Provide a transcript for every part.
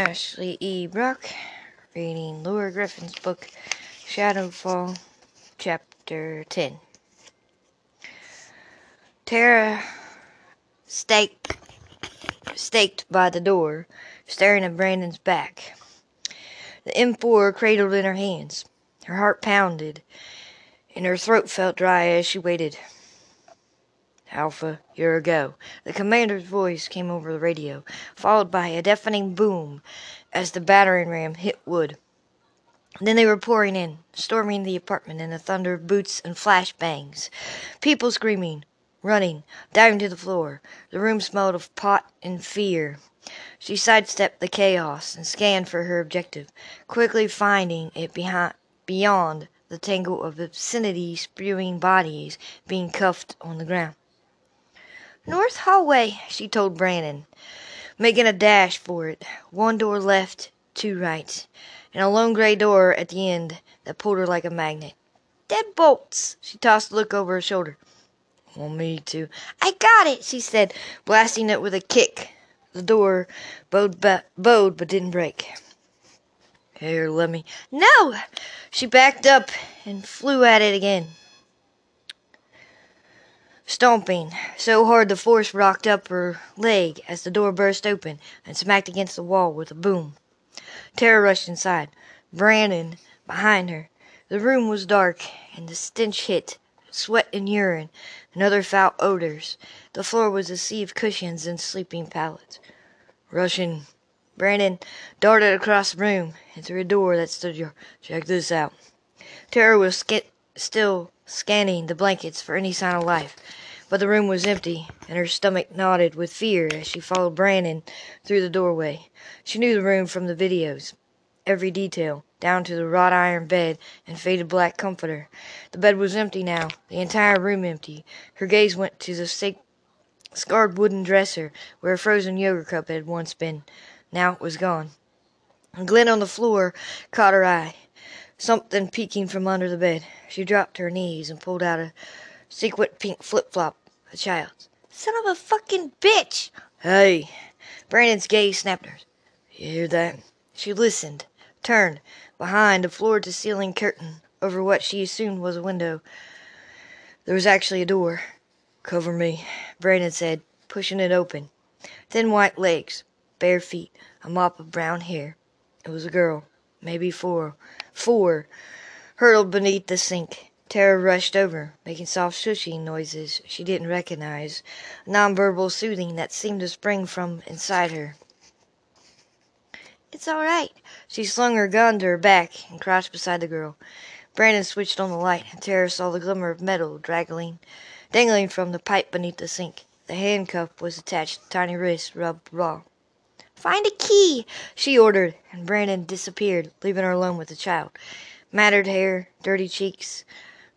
Ashley E. Brock, reading Laura Griffin's book Shadow Fall, Chapter 10. Tara staked, staked by the door, staring at Brandon's back. The M4 cradled in her hands. Her heart pounded, and her throat felt dry as she waited. Alpha, you're a go. The commander's voice came over the radio, followed by a deafening boom as the battering ram hit wood. Then they were pouring in, storming the apartment in a thunder of boots and flash bangs. People screaming, running, diving to the floor. The room smelled of pot and fear. She sidestepped the chaos and scanned for her objective, quickly finding it behind, beyond the tangle of obscenity spewing bodies being cuffed on the ground. North hallway, she told Brandon, making a dash for it. One door left, two right, and a lone gray door at the end that pulled her like a magnet. Deadbolts! She tossed a look over her shoulder. Want me to? I got it, she said, blasting it with a kick. The door bowed, but didn't break. Here, let me. No! She backed up and flew at it again stomping so hard the force rocked up her leg as the door burst open and smacked against the wall with a boom. Tara rushed inside, Brandon behind her. The room was dark, and the stench hit sweat and urine and other foul odors. The floor was a sea of cushions and sleeping pallets. Rushing, Brandon darted across the room and through a door that stood ajar. Check this out. Tara was sk- still scanning the blankets for any sign of life. But the room was empty, and her stomach knotted with fear as she followed Brandon through the doorway. She knew the room from the videos, every detail, down to the wrought iron bed and faded black comforter. The bed was empty now, the entire room empty. Her gaze went to the scarred wooden dresser where a frozen yogurt cup had once been. Now it was gone. A glint on the floor caught her eye. Something peeking from under the bed. She dropped to her knees and pulled out a sequin pink flip flop a child. Son of a fucking bitch! Hey! Brandon's gaze snapped her. You hear that? She listened, turned. Behind a floor to ceiling curtain over what she assumed was a window, there was actually a door. Cover me, Brandon said, pushing it open. Thin white legs, bare feet, a mop of brown hair. It was a girl, maybe four. Four, hurtled beneath the sink. Tara rushed over, making soft shushing noises she didn't recognize, nonverbal soothing that seemed to spring from inside her. It's all right. She slung her gun to her back and crouched beside the girl. Brandon switched on the light, and Tara saw the glimmer of metal draggling, dangling from the pipe beneath the sink. The handcuff was attached to tiny wrist, rubbed raw. Find a key, she ordered, and Brandon disappeared, leaving her alone with the child. Matted hair, dirty cheeks,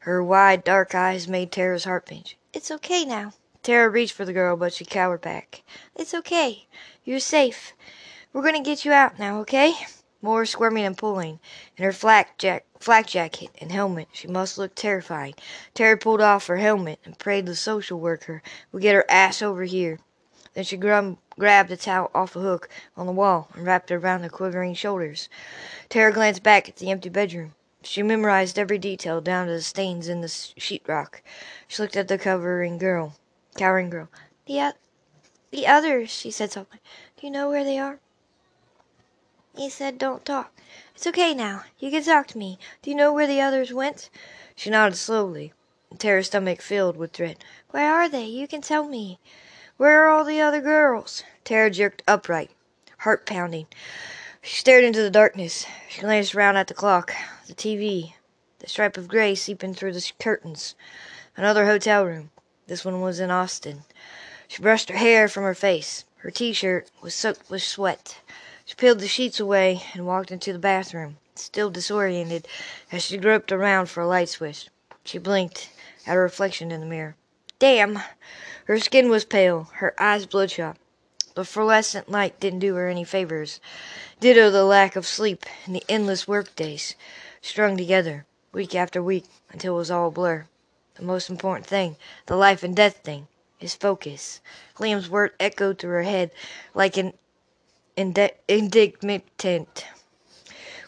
her wide, dark eyes made Tara's heart pinch. It's okay now. Tara reached for the girl, but she cowered back. It's okay. You're safe. We're going to get you out now, okay? More squirming and pulling. In her flak, jack, flak jacket and helmet, she must look terrifying. Tara pulled off her helmet and prayed the social worker would get her ass over here. Then she grum, grabbed a towel off a hook on the wall and wrapped it around the quivering shoulders. Tara glanced back at the empty bedroom. She memorized every detail down to the stains in the sheetrock. She looked at the covering girl, cowering girl. The the others, she said softly. Do you know where they are? He said, "Don't talk." It's okay now. You can talk to me. Do you know where the others went? She nodded slowly, Tara's stomach filled with dread. Where are they? You can tell me. Where are all the other girls? Tara jerked upright, heart pounding. She stared into the darkness. She glanced round at the clock, the TV, the stripe of gray seeping through the curtains. Another hotel room. This one was in Austin. She brushed her hair from her face. Her t-shirt was soaked with sweat. She peeled the sheets away and walked into the bathroom, still disoriented as she groped around for a light switch. She blinked at her reflection in the mirror. Damn! Her skin was pale, her eyes bloodshot. The fluorescent light didn't do her any favors. Ditto the lack of sleep and the endless work days, strung together, week after week, until it was all a blur. The most important thing, the life and death thing, is focus. Liam's word echoed through her head like an indignant.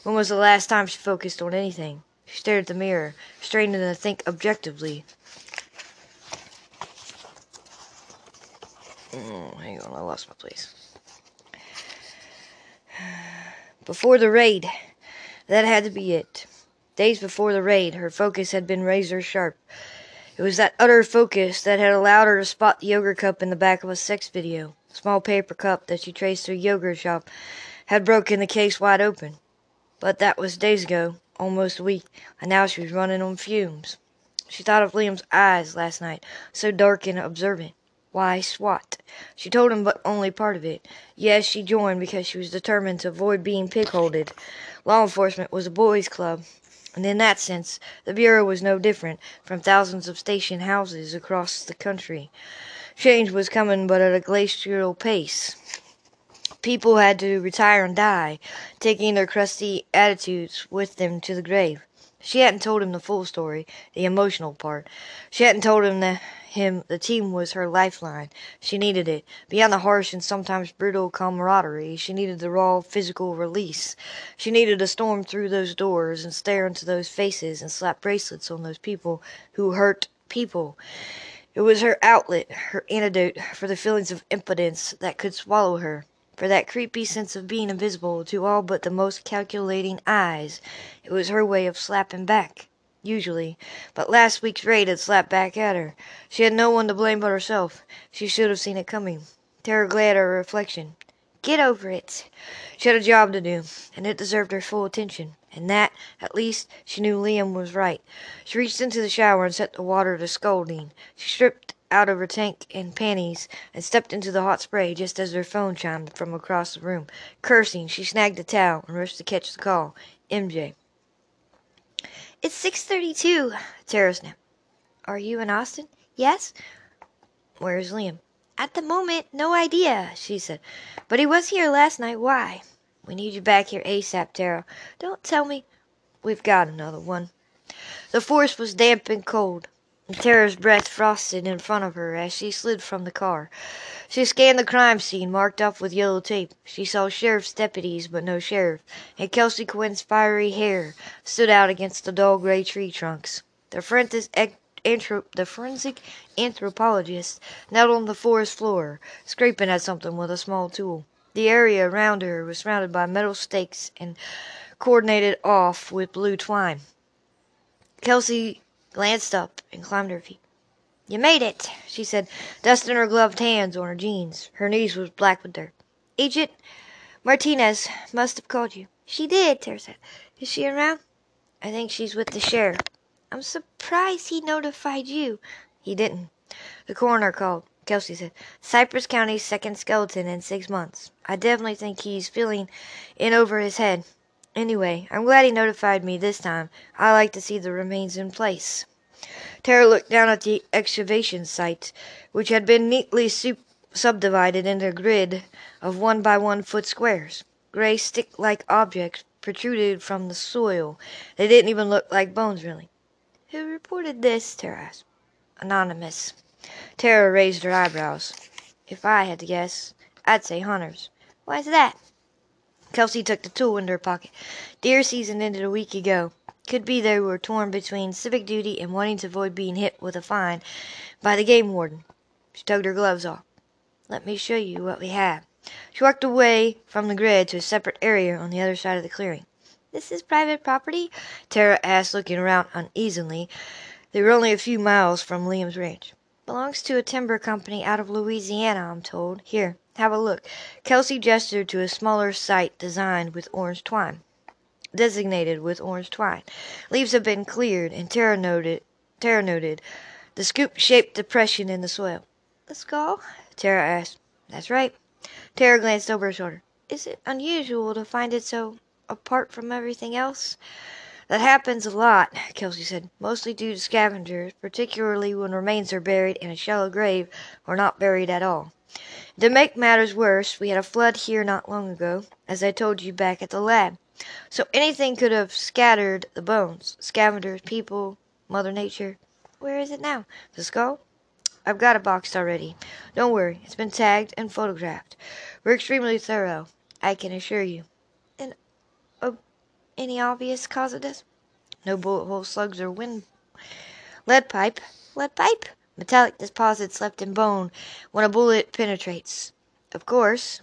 When was the last time she focused on anything? She stared at the mirror, straining to think objectively. Oh, hang on, I lost my place. Before the raid. That had to be it. Days before the raid, her focus had been razor sharp. It was that utter focus that had allowed her to spot the yogurt cup in the back of a sex video. The small paper cup that she traced to a yogurt shop had broken the case wide open. But that was days ago, almost a week, and now she was running on fumes. She thought of Liam's eyes last night, so dark and observant. Why, SWAT. She told him but only part of it. Yes, she joined because she was determined to avoid being pig-holded. Law enforcement was a boys' club, and in that sense the Bureau was no different from thousands of station houses across the country. Change was coming but at a glacial pace. People had to retire and die, taking their crusty attitudes with them to the grave. She hadn't told him the full story, the emotional part. She hadn't told him that him the team was her lifeline. She needed it. Beyond the harsh and sometimes brutal camaraderie, she needed the raw physical release. She needed to storm through those doors and stare into those faces and slap bracelets on those people who hurt people. It was her outlet, her antidote for the feelings of impotence that could swallow her, for that creepy sense of being invisible to all but the most calculating eyes. It was her way of slapping back usually, but last week's raid had slapped back at her. She had no one to blame but herself. She should have seen it coming. Tara glared at her reflection. Get over it. She had a job to do, and it deserved her full attention. And that, at least, she knew Liam was right. She reached into the shower and set the water to scalding. She stripped out of her tank and panties and stepped into the hot spray just as her phone chimed from across the room. Cursing, she snagged a towel and rushed to catch the call. MJ. It's six thirty-two, Tara snapped. Are you in Austin? Yes. Where's Liam? At the moment, no idea, she said. But he was here last night. Why? We need you back here ASAP, Tara. Don't tell me. We've got another one. The forest was damp and cold, Tara's breath frosted in front of her as she slid from the car. She scanned the crime scene marked off with yellow tape. She saw sheriff's deputies, but no sheriff, and Kelsey Quinn's fiery hair stood out against the dull gray tree trunks. The forensic, the forensic anthropologist knelt on the forest floor, scraping at something with a small tool. The area around her was surrounded by metal stakes and cordoned off with blue twine. Kelsey glanced up and climbed her feet. You made it, she said, dusting her gloved hands on her jeans. Her knees was black with dirt. Agent Martinez must have called you. She did, Tara said. Is she around? I think she's with the sheriff. I'm surprised he notified you. He didn't. The coroner called. Kelsey said, Cypress County's second skeleton in six months. I definitely think he's feeling in over his head. Anyway, I'm glad he notified me this time. I like to see the remains in place. Tara looked down at the excavation site, which had been neatly subdivided into a grid of one by one foot squares. Gray stick like objects protruded from the soil. They didn't even look like bones, really. Who reported this? Tara asked. Anonymous. Tara raised her eyebrows. If I had to guess, I'd say hunters. Why's that? Kelsey tucked the tool into her pocket. Deer season ended a week ago. Could be they were torn between civic duty and wanting to avoid being hit with a fine by the game warden. She tugged her gloves off. Let me show you what we have. She walked away from the grid to a separate area on the other side of the clearing. This is private property? Tara asked, looking around uneasily. They were only a few miles from Liam's ranch. Belongs to a timber company out of Louisiana, I'm told. Here, have a look. Kelsey gestured to a smaller site designed with orange twine designated with orange twine. Leaves have been cleared, and Tara noted, Tara noted the scoop-shaped depression in the soil. The skull? Tara asked. That's right. Tara glanced over her shoulder. Is it unusual to find it so apart from everything else? That happens a lot, Kelsey said, mostly due to scavengers, particularly when remains are buried in a shallow grave or not buried at all. To make matters worse, we had a flood here not long ago, as I told you back at the lab. So anything could have scattered the bones. Scavengers, people, Mother Nature. Where is it now? The skull? I've got it boxed already. Don't worry, it's been tagged and photographed. We're extremely thorough. I can assure you. And oh, any obvious cause of death? No bullet hole slugs or wind. Lead wipe. Lead wipe? Metallic deposits left in bone when a bullet penetrates. Of course.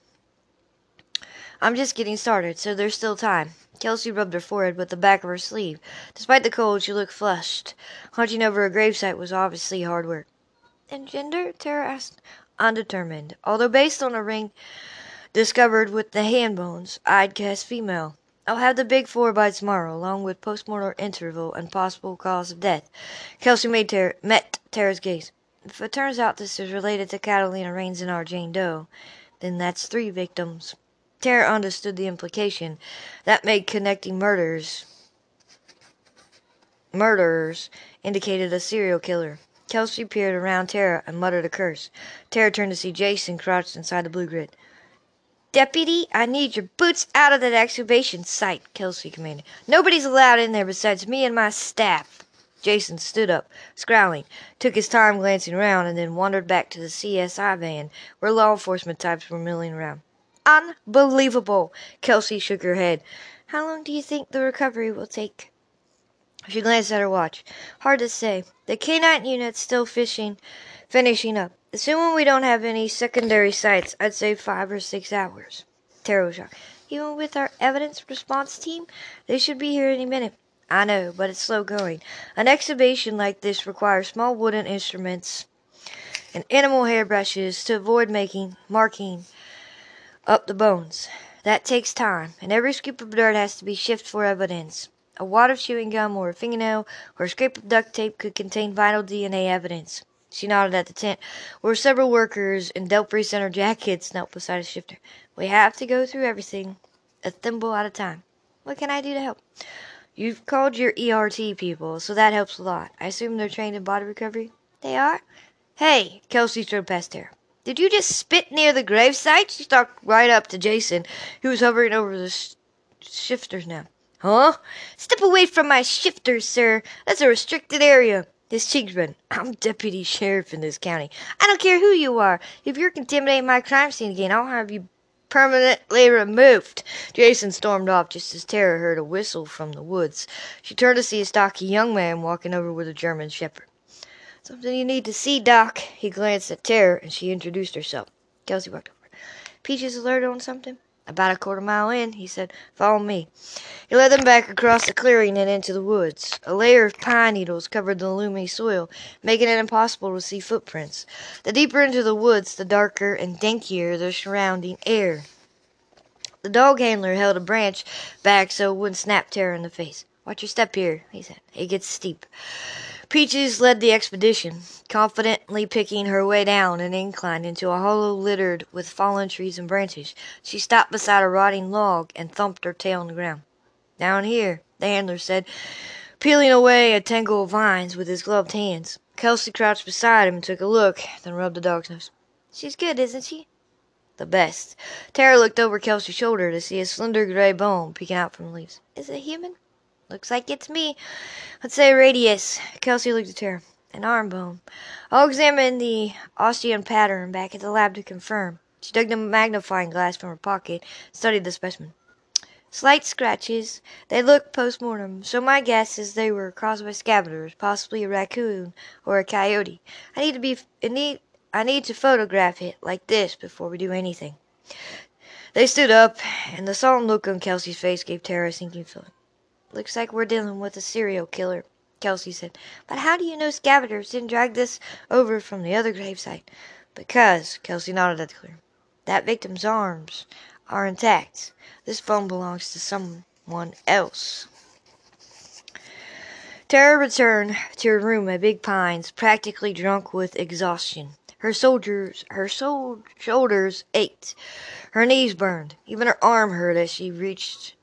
I'm just getting started, so there's still time. Kelsey rubbed her forehead with the back of her sleeve. Despite the cold, she looked flushed. Hunting over a gravesite was obviously hard work. And gender? Tara asked. Undetermined. Although based on a ring discovered with the hand bones, I'd guess female. I'll have the big four by tomorrow, along with postmortem interval and possible cause of death. Kelsey met Tara's gaze. If it turns out this is related to Catalina Rains and our Jane Doe, then that's three victims. Tara understood the implication. That made connecting murders murderers indicated a serial killer. Kelsey peered around Tara and muttered a curse. Tara turned to see Jason crouched inside the blue grid. Deputy, I need your boots out of that excavation site, Kelsey commanded. Nobody's allowed in there besides me and my staff. Jason stood up, scowling, took his time glancing around, and then wandered back to the CSI van, where law enforcement types were milling around. Unbelievable! Kelsey shook her head. How long do you think the recovery will take? She glanced at her watch. Hard to say. The K-9 unit's still fishing, finishing up. Assuming we don't have any secondary sites, I'd say five or six hours. Tara was shocked. Even with our evidence response team, they should be here any minute. I know, but it's slow going. An excavation like this requires small wooden instruments and animal hairbrushes to avoid making marking up the bones. That takes time, and every scoop of dirt has to be shifted for evidence. A wad of chewing gum or a fingernail or a scrap of duct tape could contain vital DNA evidence. She nodded at the tent, where several workers in Delphi Center jackets knelt beside a shifter. We have to go through everything, a thimble at a time. What can I do to help? You've called your ERT people, so that helps a lot. I assume they're trained in body recovery? They are? Hey! Kelsey strode past her. Did you just spit near the gravesite? She stalked right up to Jason, who was hovering over the sh- shifters now. Huh? Step away from my shifters, sir. That's a restricted area. His cheeks reddened. I'm deputy sheriff in this county. I don't care who you are. If you're contaminating my crime scene again, I'll have you permanently removed. Jason stormed off just as Tara heard a whistle from the woods. She turned to see a stocky young man walking over with a German shepherd. Something you need to see, Doc. He glanced at Tara, and she introduced herself. Kelsey walked over. Peaches alerted on something? About a quarter mile in, he said, Follow me. He led them back across the clearing and into the woods. A layer of pine needles covered the loamy soil, making it impossible to see footprints. The deeper into the woods, the darker and dankier the surrounding air. The dog handler held a branch back so it wouldn't snap Tara in the face. Watch your step here, he said. It gets steep. Peaches led the expedition, confidently picking her way down an incline into a hollow littered with fallen trees and branches. She stopped beside a rotting log and thumped her tail on the ground. Down here, the handler said, peeling away a tangle of vines with his gloved hands. Kelsey crouched beside him and took a look, then rubbed the dog's nose. She's good, isn't she? The best. Tara looked over Kelsey's shoulder to see a slender gray bone peeking out from the leaves. Is it human? Looks like it's me. Let's say radius. Kelsey looked at her. An arm bone. I'll examine the osteon pattern back at the lab to confirm. She dug the magnifying glass from her pocket, studied the specimen. Slight scratches. They look post-mortem, so my guess is they were caused by scavengers, possibly a raccoon or a coyote. I need to be I need I need to photograph it like this before we do anything. They stood up, and the solemn look on Kelsey's face gave Tara a sinking feeling. Looks like we're dealing with a serial killer, Kelsey said. But how do you know scavengers didn't drag this over from the other gravesite? Because, Kelsey nodded at the clear, that victim's arms are intact. This bone belongs to someone else. Tara returned to her room at Big Pines, practically drunk with exhaustion. Her soldiers, her shoulders ached, her knees burned, even her arm hurt as she reached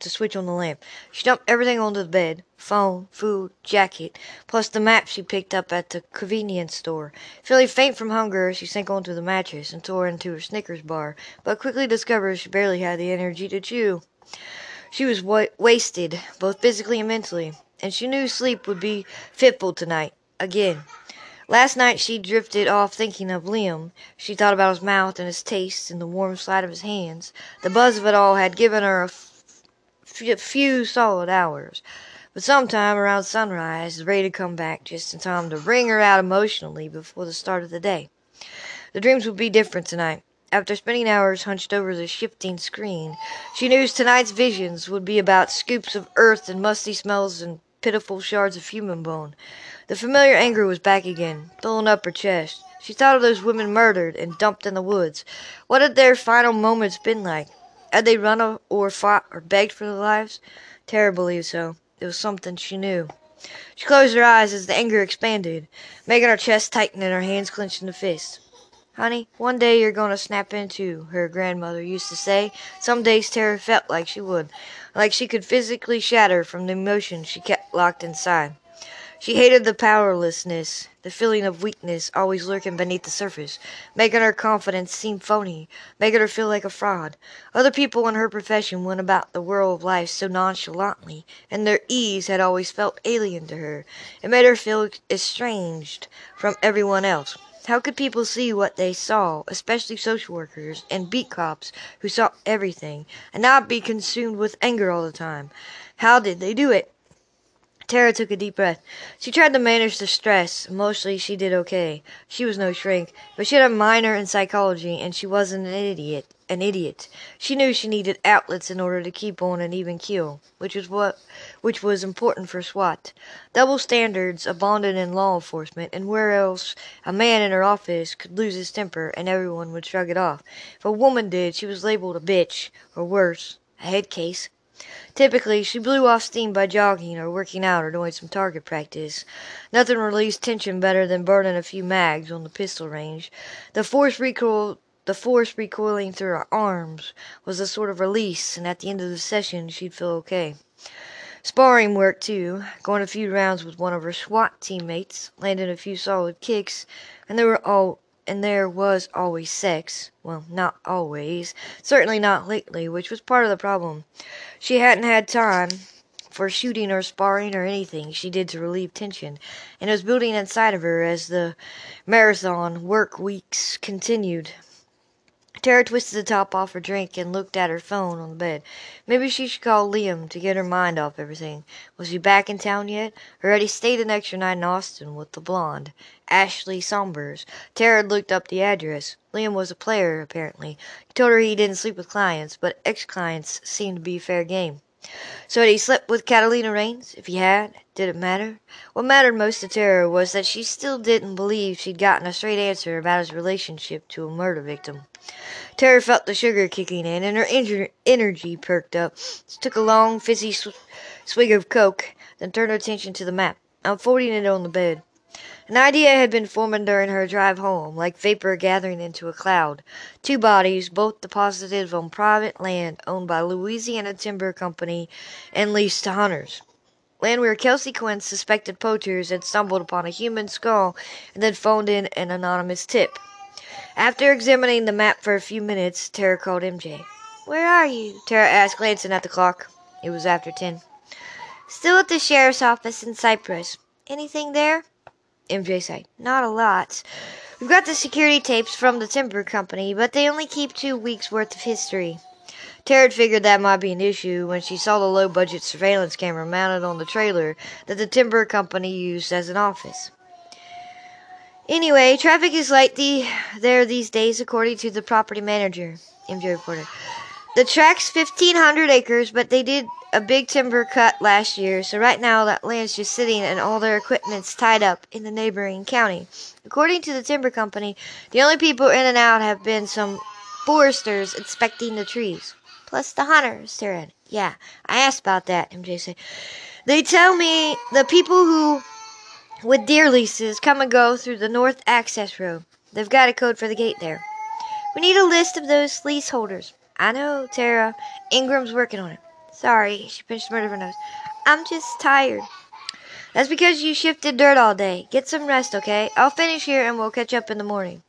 to switch on the lamp. She dumped everything onto the bed phone, food, jacket, plus the map she picked up at the convenience store. Feeling faint from hunger, she sank onto the mattress and tore into her Snickers bar, but quickly discovered she barely had the energy to chew. She was wa- wasted, both physically and mentally, and she knew sleep would be fitful tonight. Again. Last night she drifted off thinking of Liam. She thought about his mouth and his taste and the warm slide of his hands. The buzz of it all had given her a few solid hours. But sometime around sunrise, Ray to come back just in time to bring her out emotionally before the start of the day. The dreams would be different tonight. After spending hours hunched over the shifting screen, she knew tonight's visions would be about scoops of earth and musty smells and pitiful shards of human bone. The familiar anger was back again, filling up her chest. She thought of those women murdered and dumped in the woods. What had their final moments been like? Had they run or fought or begged for their lives? Tara believed so. It was something she knew. She closed her eyes as the anger expanded, making her chest tighten and her hands clench into fists. Honey, one day you're going to snap into, her grandmother used to say. Some days Tara felt like she would, like she could physically shatter from the emotion she kept locked inside. She hated the powerlessness, the feeling of weakness always lurking beneath the surface, making her confidence seem phony, making her feel like a fraud. Other people in her profession went about the world of life so nonchalantly, and their ease had always felt alien to her. It made her feel estranged from everyone else. How could people see what they saw, especially social workers and beat cops who saw everything, and not be consumed with anger all the time? How did they do it? Tara took a deep breath. She tried to manage the stress. Mostly she did okay. She was no shrink, but she had a minor in psychology and she wasn't an idiot an idiot. She knew she needed outlets in order to keep on an even keel, which was what which was important for SWAT. Double standards abounded in law enforcement, and where else a man in her office could lose his temper and everyone would shrug it off. If a woman did, she was labeled a bitch, or worse, a head case. Typically, she blew off steam by jogging or working out or doing some target practice. Nothing released tension better than burning a few mags on the pistol range. The force recoil the force recoiling through her arms was a sort of release, and at the end of the session she'd feel okay. Sparring work, too, going a few rounds with one of her SWAT teammates, landing a few solid kicks, and they were all and there was always sex. Well, not always. Certainly not lately, which was part of the problem. She hadn't had time for shooting or sparring or anything she did to relieve tension, and it was building inside of her as the marathon work weeks continued. Tara twisted the top off her drink and looked at her phone on the bed. Maybe she should call Liam to get her mind off everything. Was he back in town yet? Or had he stayed an extra night in Austin with the blonde? Ashley Sombers. Tara looked up the address. Liam was a player, apparently. He told her he didn't sleep with clients, but ex-clients seemed to be fair game. So had he slept with Catalina Raines? If he had, did it matter? What mattered most to Tara was that she still didn't believe she'd gotten a straight answer about his relationship to a murder victim. Tara felt the sugar kicking in, and her energy perked up. She took a long, fizzy sw- swig of Coke, then turned her attention to the map, I'm unfolding it on the bed. An idea had been forming during her drive home, like vapor gathering into a cloud. Two bodies, both deposited on private land owned by Louisiana Timber Company and leased to hunters. Land where Kelsey Quinn's suspected poachers had stumbled upon a human skull and then phoned in an anonymous tip. After examining the map for a few minutes, Tara called MJ. Where are you? Tara asked, glancing at the clock. It was after ten. Still at the sheriff's office in Cypress. Anything there? MJ sighed. Not a lot. We've got the security tapes from the timber company, but they only keep two weeks' worth of history. Tara figured that might be an issue when she saw the low budget surveillance camera mounted on the trailer that the timber company used as an office. Anyway, traffic is light the, there these days, according to the property manager, MJ reported. The track's 1,500 acres, but they did a big timber cut last year, so right now that land's just sitting and all their equipment's tied up in the neighboring county. According to the timber company, the only people in and out have been some foresters inspecting the trees. Plus the hunters, said. Yeah, I asked about that, MJ said. They tell me the people who, with deer leases, come and go through the north access road. They've got a code for the gate there. We need a list of those leaseholders. I know, Tara. Ingram's working on it. Sorry, she pinched the of her nose. I'm just tired. That's because you shifted dirt all day. Get some rest, okay? I'll finish here and we'll catch up in the morning.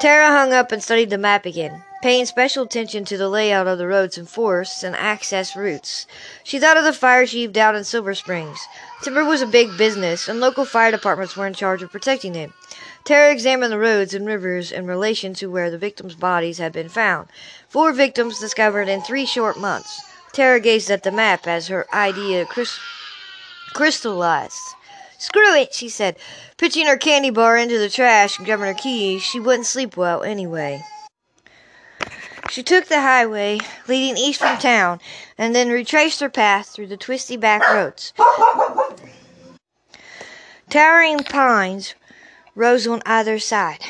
Tara hung up and studied the map again. paying special attention to the layout of the roads and forests and access routes. She thought of the fire chief down in Silver Springs. Timber was a big business, and local fire departments were in charge of protecting it. Tara examined the roads and rivers in relation to where the victims' bodies had been found. Four victims discovered in three short months. Tara gazed at the map as her idea crystallized. Screw it, she said. Pitching her candy bar into the trash and grabbing her keys, she wouldn't sleep well anyway. She took the highway leading east from town and then retraced her path through the twisty back roads. Towering pines rose on either side.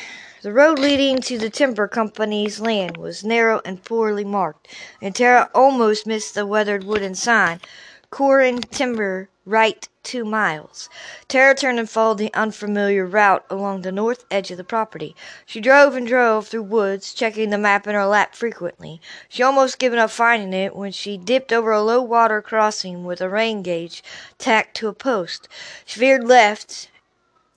The road leading to the timber company's land was narrow and poorly marked, and Tara almost missed the weathered wooden sign, Corin Timber right two miles. Tara turned and followed the unfamiliar route along the north edge of the property. She drove and drove through woods, checking the map in her lap frequently. She almost given up finding it when she dipped over a low water crossing with a rain gauge tacked to a post. She veered left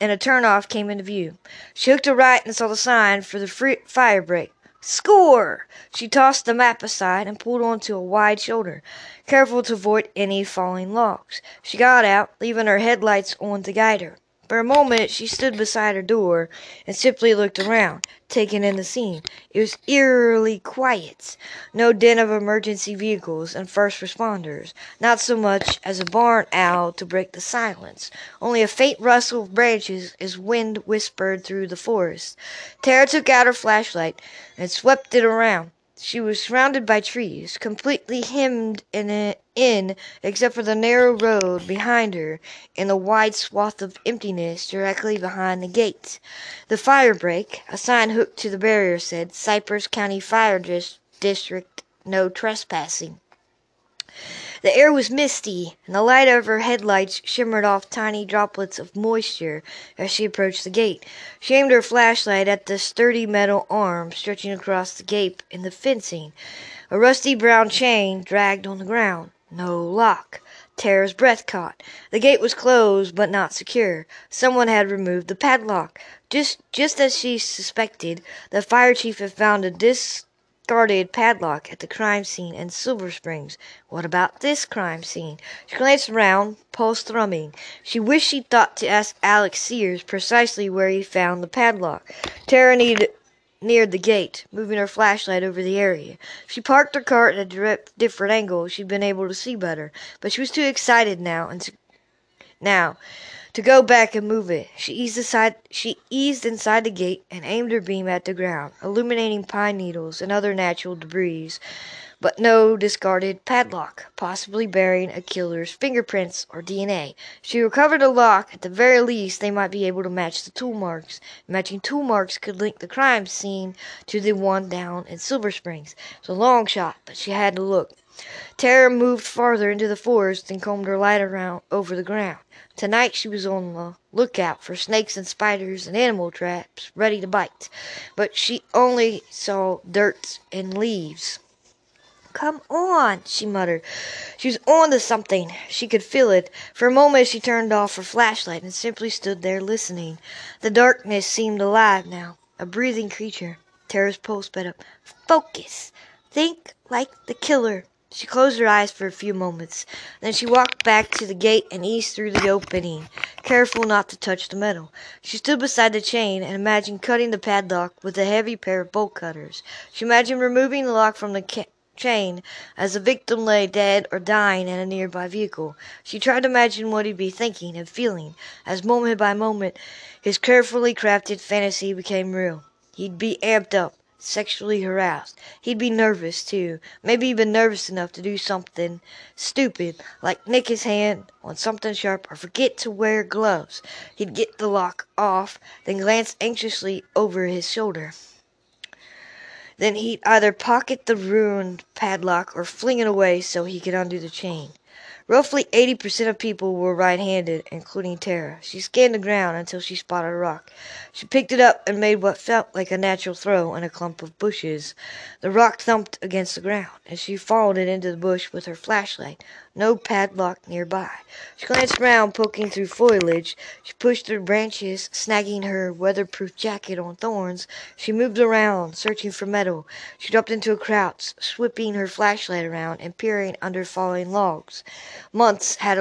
and a turnoff came into view. She hooked a right and saw the sign for the free fire break. Score! She tossed the map aside and pulled onto a wide shoulder, careful to avoid any falling logs. She got out, leaving her headlights on to guide her. For a moment she stood beside her door and simply looked around, taking in the scene. It was eerily quiet. No din of emergency vehicles and first responders, not so much as a barn owl to break the silence. Only a faint rustle of branches as wind whispered through the forest. Tara took out her flashlight and swept it around. She was surrounded by trees, completely hemmed in, except for the narrow road behind her and the wide swath of emptiness directly behind the gate. The fire break, a sign hooked to the barrier said, Cypress County Fire Dis- District, no trespassing. The air was misty, and the light of her headlights shimmered off tiny droplets of moisture as she approached the gate. She aimed her flashlight at the sturdy metal arm stretching across the gate in the fencing. A rusty brown chain dragged on the ground. No lock. Tara's breath caught. The gate was closed, but not secure. Someone had removed the padlock. Just just as she suspected, the fire chief had found a dis guarded padlock at the crime scene in Silver Springs. What about this crime scene? She glanced around, pulse thrumming. She wished she'd thought to ask Alex Sears precisely where he found the padlock. Tara needed, neared the gate, moving her flashlight over the area. She parked her car at a different angle. She'd been able to see better, but she was too excited now and now to go back and move it. She eased aside she eased inside the gate and aimed her beam at the ground, illuminating pine needles and other natural debris, but no discarded padlock, possibly bearing a killer's fingerprints or DNA. She recovered a lock. At the very least, they might be able to match the tool marks. Matching tool marks could link the crime scene to the one down in Silver Springs. It's a long shot, but she had to look. Tara moved farther into the forest and combed her light around over the ground. Tonight she was on the lookout for snakes and spiders and animal traps ready to bite, but she only saw dirt and leaves. Come on, she muttered. She was on to something. She could feel it. For a moment she turned off her flashlight and simply stood there listening. The darkness seemed alive now, a breathing creature. Tara's pulse sped up. Focus. Think like the killer. She closed her eyes for a few moments. Then she walked back to the gate and eased through the opening, careful not to touch the metal. She stood beside the chain and imagined cutting the padlock with a heavy pair of bolt cutters. She imagined removing the lock from the ca- chain as the victim lay dead or dying in a nearby vehicle. She tried to imagine what he'd be thinking and feeling as moment by moment his carefully crafted fantasy became real. He'd be amped up sexually harassed. He'd be nervous, too. Maybe even nervous enough to do something stupid, like nick his hand on something sharp or forget to wear gloves. He'd get the lock off, then glance anxiously over his shoulder. Then he'd either pocket the ruined padlock or fling it away so he could undo the chain. Roughly 80% of people were right-handed, including Tara. She scanned the ground until she spotted a rock. She picked it up and made what felt like a natural throw in a clump of bushes. The rock thumped against the ground, and she followed it into the bush with her flashlight. No padlock nearby. She glanced around, poking through foliage. She pushed through branches, snagging her weatherproof jacket on thorns. She moved around, searching for metal. She dropped into a crouch, sweeping her flashlight around and peering under falling logs. Months had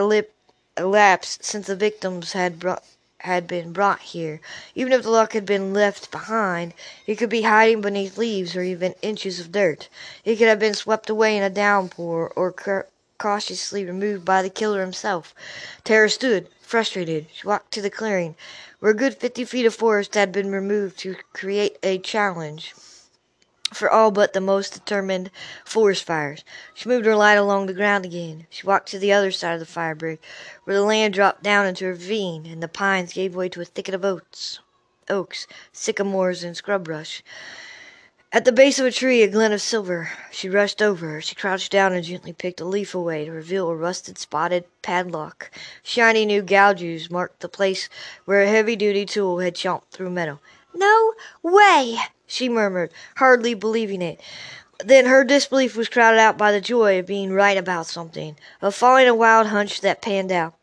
elapsed since the victims had brought had been brought here. Even if the lock had been left behind, it could be hiding beneath leaves or even inches of dirt. It could have been swept away in a downpour or cautiously removed by the killer himself. Tara stood, frustrated. She walked to the clearing, where a good fifty feet of forest had been removed to create a challenge for all but the most determined forest fires. She moved her light along the ground again. She walked to the other side of the fire break, where the land dropped down into a ravine, and the pines gave way to a thicket of oats, oaks, sycamores, and scrub brush. At the base of a tree, a glint of silver. She rushed over. She crouched down and gently picked a leaf away to reveal a rusted, spotted padlock. Shiny new gouges marked the place where a heavy-duty tool had chomped through metal. No way! she murmured, hardly believing it. Then her disbelief was crowded out by the joy of being right about something, of following a wild hunch that panned out.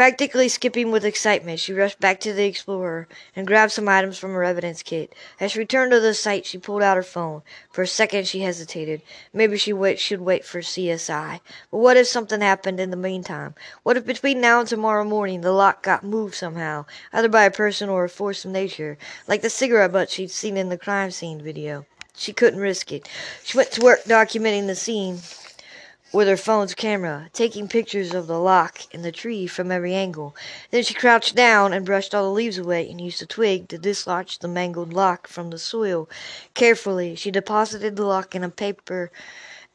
Practically skipping with excitement, she rushed back to the Explorer and grabbed some items from her evidence kit. As she returned to the site, she pulled out her phone. For a second, she hesitated. Maybe she wait, should wait for CSI. But what if something happened in the meantime? What if between now and tomorrow morning the lock got moved somehow, either by a person or a force of nature, like the cigarette butt she'd seen in the crime scene video? She couldn't risk it. She went to work documenting the scene with her phone's camera, taking pictures of the lock and the tree from every angle. Then she crouched down and brushed all the leaves away and used a twig to dislodge the mangled lock from the soil. Carefully, she deposited the lock in a paper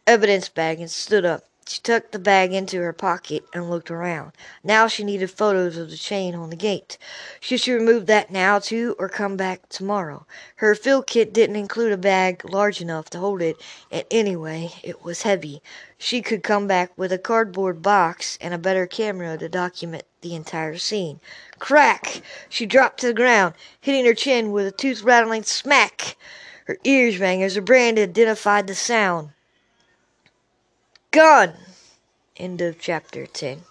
evidence bag and stood up. She tucked the bag into her pocket and looked around. Now she needed photos of the chain on the gate. Should she remove that now, too, or come back tomorrow? Her field kit didn't include a bag large enough to hold it, and anyway, it was heavy. She could come back with a cardboard box and a better camera to document the entire scene. Crack! She dropped to the ground, hitting her chin with a tooth-rattling smack. Her ears rang as her brain identified the sound. Gun! End of chapter 10.